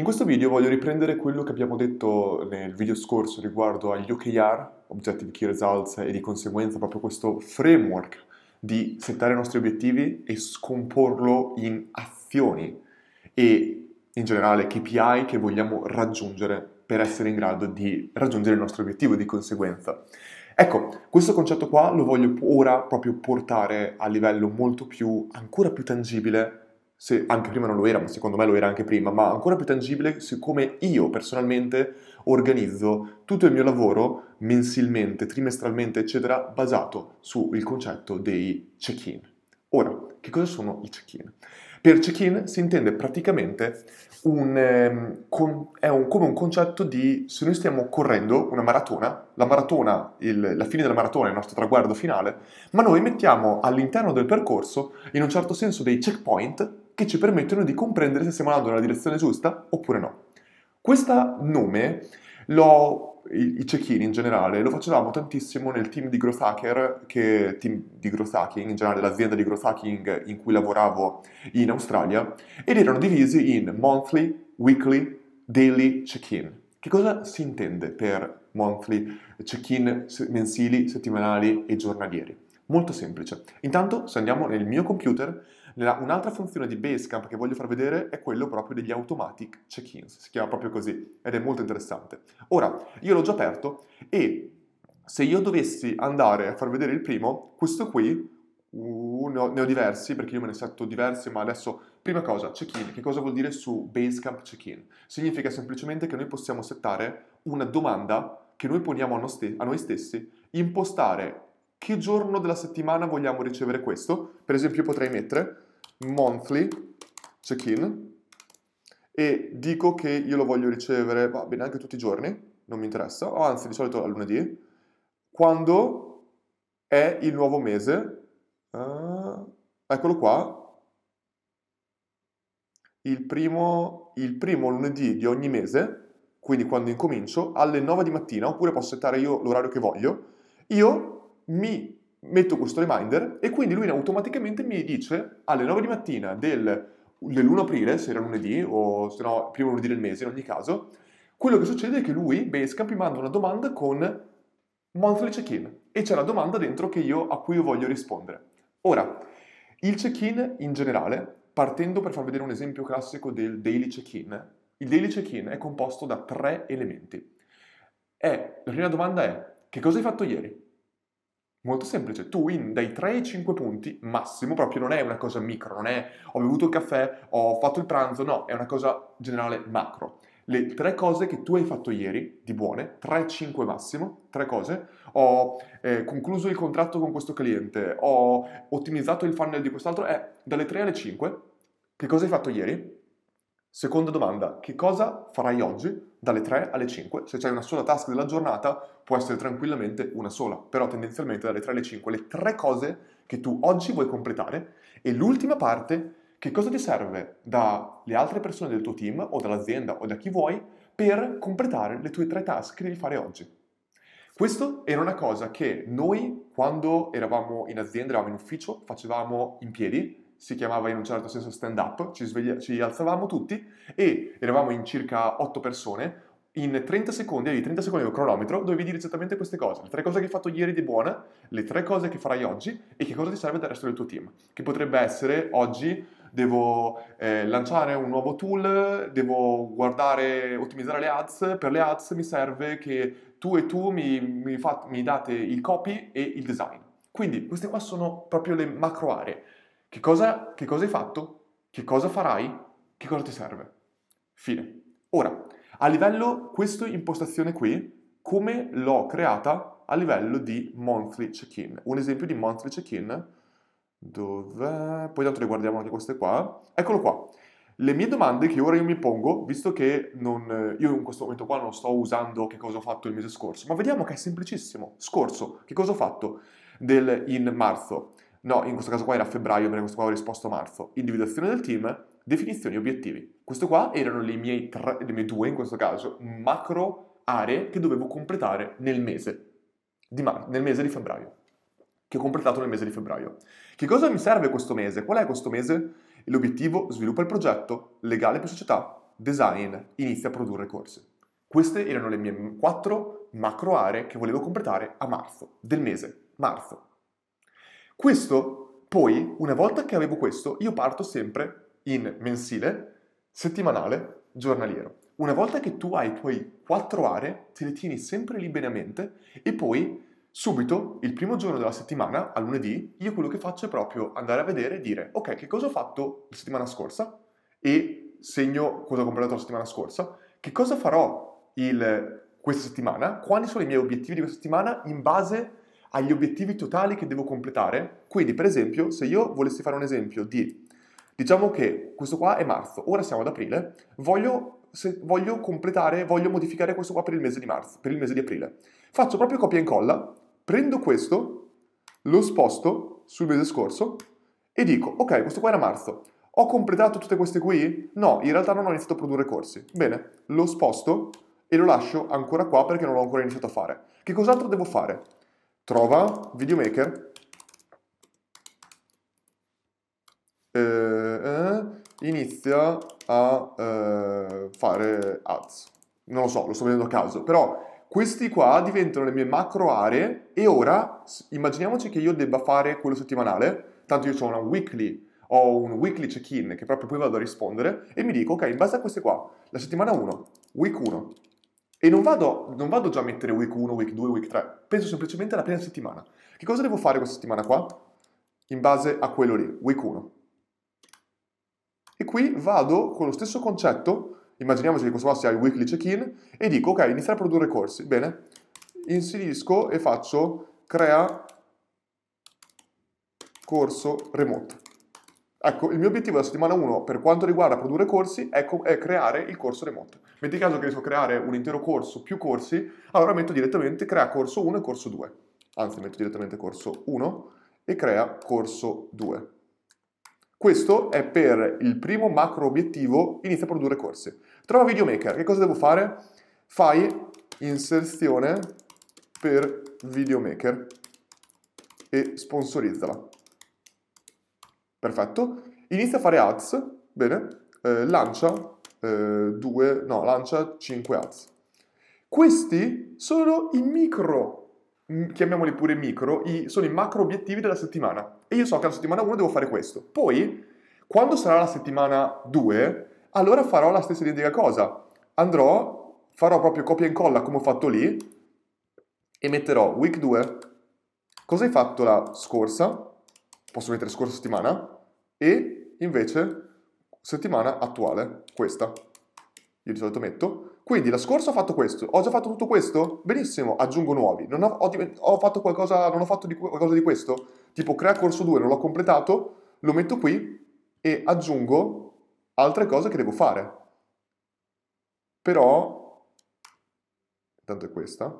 In questo video voglio riprendere quello che abbiamo detto nel video scorso riguardo agli OKR, Objective Key Results, e di conseguenza proprio questo framework di settare i nostri obiettivi e scomporlo in azioni e in generale KPI che vogliamo raggiungere per essere in grado di raggiungere il nostro obiettivo di conseguenza. Ecco, questo concetto qua lo voglio ora proprio portare a livello molto più, ancora più tangibile se anche prima non lo era, ma secondo me lo era anche prima, ma ancora più tangibile su come io personalmente organizzo tutto il mio lavoro mensilmente, trimestralmente, eccetera, basato sul concetto dei check-in. Ora, che cosa sono i check-in? Per check-in si intende praticamente un, ehm, con, è un, come un concetto di se noi stiamo correndo una maratona, la maratona, il, la fine della maratona è il nostro traguardo finale, ma noi mettiamo all'interno del percorso in un certo senso dei checkpoint che ci permettono di comprendere se stiamo andando nella direzione giusta oppure no. Questo nome, lo, i, i check-in in generale, lo facevamo tantissimo nel team di Growth Hacker, che team di Growth Hacking, in generale l'azienda di Growth Hacking in cui lavoravo in Australia, ed erano divisi in monthly, weekly, daily check-in. Che cosa si intende per monthly check-in mensili, settimanali e giornalieri? Molto semplice. Intanto, se andiamo nel mio computer, un'altra funzione di Basecamp che voglio far vedere è quello proprio degli automatic check-ins, si chiama proprio così ed è molto interessante. Ora, io l'ho già aperto e se io dovessi andare a far vedere il primo, questo qui, uh, ne, ho, ne, ho, diversi perché io me ne setto diversi, ma adesso, prima cosa, check-in, che cosa vuol dire su Basecamp check-in? Significa semplicemente che noi possiamo settare una domanda che noi poniamo a, noi stessi, impostare che giorno della settimana vogliamo ricevere questo. Per esempio potrei mettere monthly check-in e dico che io lo voglio ricevere, va bene, anche tutti i giorni, non mi interessa, o anzi di solito al lunedì, quando è il nuovo mese, uh, eccolo qua, il primo, il primo lunedì di ogni mese, quindi quando incomincio, alle 9 di mattina, oppure posso settare io l'orario che voglio, io mi metto questo reminder e quindi lui automaticamente mi dice alle 9 di mattina del, del1 aprile, se era lunedì o se no primo lunedì del mese in ogni caso, quello che succede è che lui, Basecamp, mi manda una domanda con monthly check-in e c'è la domanda dentro io, a cui io voglio rispondere. Ora, il check-in in generale, partendo per far vedere un esempio classico del daily check-in, il daily check-in è composto da tre elementi. È, la prima domanda è, che cosa hai fatto ieri? Molto semplice, tu in dai 3 ai 5 punti massimo, proprio non è una cosa micro, non è ho bevuto il caffè, ho fatto il pranzo, no, è una cosa generale macro. Le tre cose che tu hai fatto ieri, di buone, 3-5 massimo, tre cose, ho eh, concluso il contratto con questo cliente, ho ottimizzato il funnel di quest'altro, è dalle 3 alle 5. Che cosa hai fatto ieri? Seconda domanda, che cosa farai oggi dalle 3 alle 5? Se c'è una sola task della giornata, può essere tranquillamente una sola, però tendenzialmente dalle 3 alle 5 le tre cose che tu oggi vuoi completare e l'ultima parte, che cosa ti serve dalle altre persone del tuo team o dall'azienda o da chi vuoi per completare le tue tre task che devi fare oggi. Questo era una cosa che noi, quando eravamo in azienda, eravamo in ufficio, facevamo in piedi si chiamava in un certo senso stand up, ci, sveglia- ci alzavamo tutti e eravamo in circa 8 persone, in 30 secondi, avevi 30 secondi del cronometro, dovevi dire esattamente queste cose, le tre cose che hai fatto ieri di buona, le tre cose che farai oggi e che cosa ti serve del resto del tuo team, che potrebbe essere oggi devo eh, lanciare un nuovo tool, devo guardare, ottimizzare le ads, per le ads mi serve che tu e tu mi, mi, fa, mi date il copy e il design. Quindi queste qua sono proprio le macro aree. Che cosa, che cosa hai fatto? Che cosa farai? Che cosa ti serve? Fine. Ora, a livello, questa impostazione qui, come l'ho creata a livello di monthly check-in? Un esempio di monthly check-in, dov'è? Poi tanto le guardiamo anche queste qua. Eccolo qua. Le mie domande che ora io mi pongo, visto che non, io in questo momento qua non sto usando che cosa ho fatto il mese scorso, ma vediamo che è semplicissimo. Scorso, che cosa ho fatto del, in marzo? No, in questo caso qua era febbraio, perché questo qua ho risposto a marzo. Individuazione del team, definizioni obiettivi. Questo qua erano le mie, tre, le mie due, in questo caso, macro aree che dovevo completare nel mese di, mar- nel mese di febbraio. Che ho completato nel mese di febbraio. Che cosa mi serve questo mese? Qual è questo mese? L'obiettivo sviluppa il progetto, legale per società, design, inizia a produrre corsi. Queste erano le mie quattro macro aree che volevo completare a marzo, del mese, marzo. Questo, poi, una volta che avevo questo, io parto sempre in mensile, settimanale, giornaliero. Una volta che tu hai poi quattro aree, te le tieni sempre lì bene a mente e poi subito, il primo giorno della settimana, a lunedì, io quello che faccio è proprio andare a vedere e dire ok, che cosa ho fatto la settimana scorsa e segno cosa ho completato la settimana scorsa, che cosa farò il, questa settimana, quali sono i miei obiettivi di questa settimana in base agli obiettivi totali che devo completare. Quindi, per esempio, se io volessi fare un esempio di, diciamo che questo qua è marzo, ora siamo ad aprile, voglio, se, voglio completare, voglio modificare questo qua per il mese di marzo, per il mese di aprile. Faccio proprio copia e incolla, prendo questo, lo sposto sul mese scorso e dico, ok, questo qua era marzo, ho completato tutte queste qui? No, in realtà non ho iniziato a produrre corsi. Bene, lo sposto e lo lascio ancora qua perché non l'ho ancora iniziato a fare. Che cos'altro devo fare? Trova Videomaker, eh, eh, inizia a eh, fare ads. Non lo so, lo sto vedendo a caso, però questi qua diventano le mie macro aree e ora immaginiamoci che io debba fare quello settimanale, tanto io ho una weekly, ho un weekly check-in che proprio poi vado a rispondere e mi dico ok, in base a queste qua, la settimana 1, week 1, e non vado, non vado già a mettere week 1, week 2, week 3, penso semplicemente alla prima settimana. Che cosa devo fare questa settimana qua? In base a quello lì, week 1. E qui vado con lo stesso concetto Immaginiamoci che questo qua sia il weekly check-in e dico ok, iniziare a produrre corsi. Bene, inserisco e faccio crea corso remoto. Ecco, il mio obiettivo della settimana 1 per quanto riguarda produrre corsi è, è, creare il corso remoto. Metti caso che riesco a creare un intero corso, più corsi, allora metto direttamente crea corso 1 e corso 2. Anzi, metto direttamente corso 1 e crea corso 2. Questo è per il primo macro obiettivo, inizia a produrre corsi. Trova videomaker, che cosa devo fare? Fai inserzione per videomaker e sponsorizzala. Perfetto. Inizia a fare ads, bene, eh, lancia eh, due, no, lancia 5 ads. Questi sono i micro chiamiamoli pure micro, i, sono i macro obiettivi della settimana. E io so che la settimana 1 devo fare questo. Poi, quando sarà la settimana 2, allora farò la stessa identica cosa. Andrò, farò proprio copia e incolla come ho fatto lì e metterò week 2. Cosa hai fatto la scorsa? Posso mettere scorsa settimana? E invece settimana attuale, questa. Io di solito metto quindi la scorsa ho fatto questo, ho già fatto tutto questo? Benissimo, aggiungo nuovi. Non ho, ho, ho fatto qualcosa, non ho fatto di, qualcosa di questo? Tipo crea corso 2, non l'ho completato, lo metto qui e aggiungo altre cose che devo fare. Però, intanto è questa,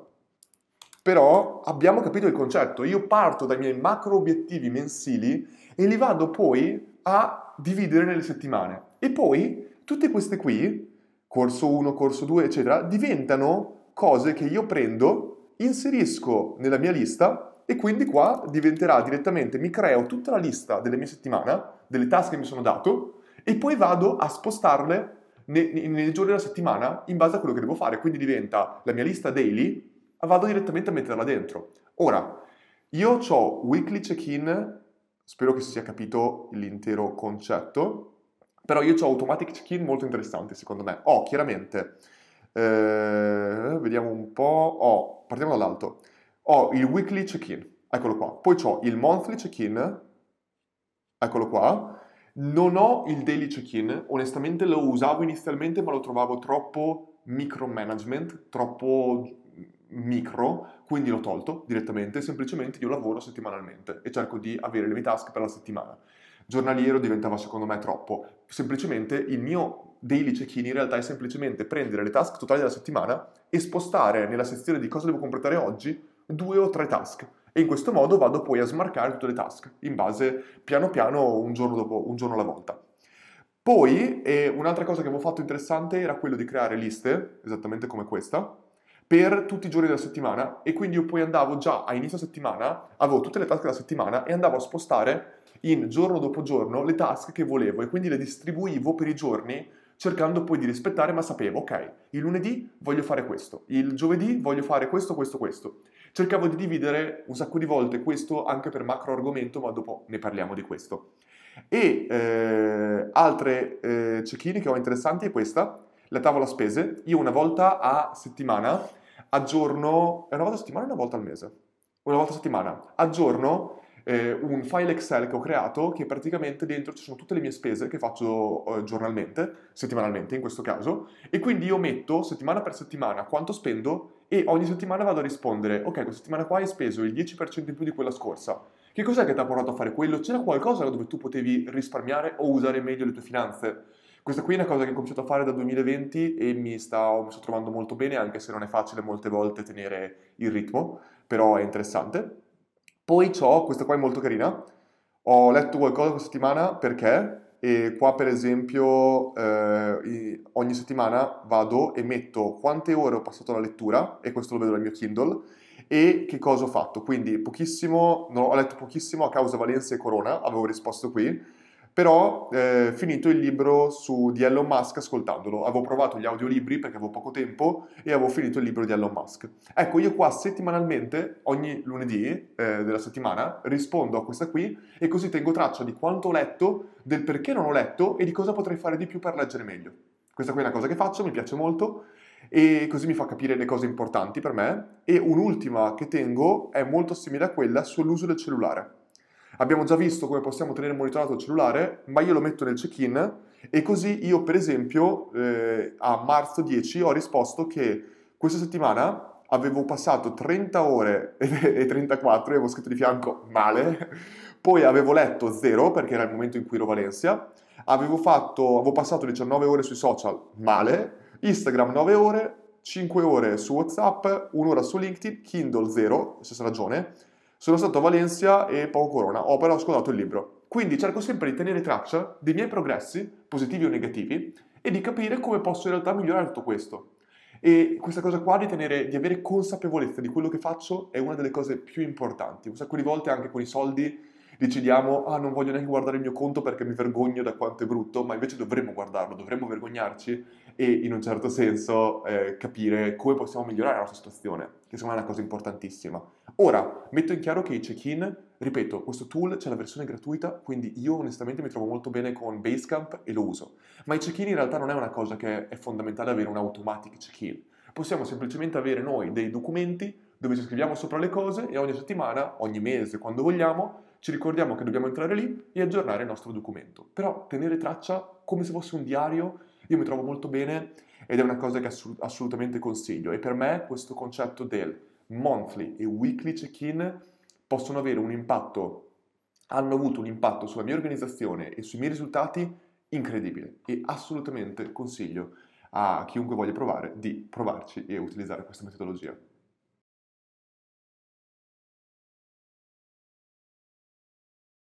però abbiamo capito il concetto. Io parto dai miei macro obiettivi mensili e li vado poi a dividere nelle settimane. E poi tutte queste qui corso 1, corso 2, eccetera, diventano cose che io prendo, inserisco nella mia lista e quindi qua diventerà direttamente, mi creo tutta la lista delle mie settimane, delle task che mi sono dato e poi vado a spostarle nei, nei giorni della settimana in base a quello che devo fare. Quindi diventa la mia lista daily, vado direttamente a metterla dentro. Ora, io ho weekly check-in, spero che si sia capito l'intero concetto, però io ho automatic check-in molto interessanti secondo me. Ho chiaramente, eh, vediamo un po', ho, partiamo dall'alto, ho il weekly check-in, eccolo qua. Poi ho il monthly check-in, eccolo qua. Non ho il daily check-in, onestamente lo usavo inizialmente ma lo trovavo troppo micromanagement, troppo micro, quindi l'ho tolto direttamente, semplicemente io lavoro settimanalmente e cerco di avere le mie task per la settimana giornaliero diventava secondo me troppo. Semplicemente il mio daily check-in in realtà è semplicemente prendere le task totali della settimana e spostare nella sezione di cosa devo completare oggi due o tre task. E in questo modo vado poi a smarcare tutte le task in base piano piano un giorno dopo, un giorno alla volta. Poi eh, un'altra cosa che avevo fatto interessante era quello di creare liste, esattamente come questa, per tutti i giorni della settimana e quindi io poi andavo già a inizio settimana, avevo tutte le task della settimana e andavo a spostare in giorno dopo giorno le task che volevo e quindi le distribuivo per i giorni cercando poi di rispettare, ma sapevo, ok, il lunedì voglio fare questo, il giovedì voglio fare questo, questo, questo. Cercavo di dividere un sacco di volte questo anche per macro argomento, ma dopo ne parliamo di questo. E eh, altre eh, cecchine che ho interessanti è questa, la tavola spese. Io una volta a settimana aggiorno, una volta a settimana o una volta al mese? Una volta a settimana aggiorno eh, un file Excel che ho creato che praticamente dentro ci sono tutte le mie spese che faccio eh, giornalmente, settimanalmente in questo caso, e quindi io metto settimana per settimana quanto spendo e ogni settimana vado a rispondere, ok, questa settimana qua hai speso il 10% in più di quella scorsa. Che cos'è che ti ha portato a fare quello? C'era qualcosa dove tu potevi risparmiare o usare meglio le tue finanze? Questa qui è una cosa che ho cominciato a fare da 2020 e mi, sta, mi sto trovando molto bene, anche se non è facile molte volte tenere il ritmo, però è interessante. Poi ho, questa qua è molto carina, ho letto qualcosa questa settimana perché, e qua per esempio eh, ogni settimana vado e metto quante ore ho passato alla lettura, e questo lo vedo nel mio Kindle, e che cosa ho fatto. Quindi pochissimo, no, ho letto pochissimo a causa Valencia e Corona, avevo risposto qui, però eh, finito il libro su, di Elon Musk ascoltandolo. Avevo provato gli audiolibri perché avevo poco tempo e avevo finito il libro di Elon Musk. Ecco, io qua settimanalmente, ogni lunedì eh, della settimana, rispondo a questa qui e così tengo traccia di quanto ho letto, del perché non ho letto e di cosa potrei fare di più per leggere meglio. Questa qui è una cosa che faccio, mi piace molto e così mi fa capire le cose importanti per me. E un'ultima che tengo è molto simile a quella sull'uso del cellulare. Abbiamo già visto come possiamo tenere monitorato il cellulare, ma io lo metto nel check-in e così io per esempio eh, a marzo 10 ho risposto che questa settimana avevo passato 30 ore e 34 e avevo scritto di fianco male, poi avevo letto 0 perché era il momento in cui ero a Valencia, avevo, fatto, avevo passato 19 ore sui social male, Instagram 9 ore, 5 ore su WhatsApp, un'ora su LinkedIn, Kindle 0, stessa ragione, sono stato a Valencia e poco corona, ho però ascoltato il libro. Quindi cerco sempre di tenere traccia dei miei progressi, positivi o negativi, e di capire come posso in realtà migliorare tutto questo. E questa cosa qua di, tenere, di avere consapevolezza di quello che faccio è una delle cose più importanti. Un sacco di volte anche con i soldi decidiamo, ah non voglio neanche guardare il mio conto perché mi vergogno da quanto è brutto, ma invece dovremmo guardarlo, dovremmo vergognarci e in un certo senso eh, capire come possiamo migliorare la nostra situazione, che secondo me è una cosa importantissima. Ora, metto in chiaro che i check-in, ripeto, questo tool c'è la versione gratuita, quindi io onestamente mi trovo molto bene con Basecamp e lo uso, ma i check-in in realtà non è una cosa che è fondamentale avere un automatic check-in. Possiamo semplicemente avere noi dei documenti dove ci scriviamo sopra le cose e ogni settimana, ogni mese, quando vogliamo, ci ricordiamo che dobbiamo entrare lì e aggiornare il nostro documento. Però tenere traccia come se fosse un diario io mi trovo molto bene ed è una cosa che assolut- assolutamente consiglio. E per me questo concetto del monthly e weekly check-in possono avere un impatto, hanno avuto un impatto sulla mia organizzazione e sui miei risultati incredibile. E assolutamente consiglio a chiunque voglia provare di provarci e utilizzare questa metodologia.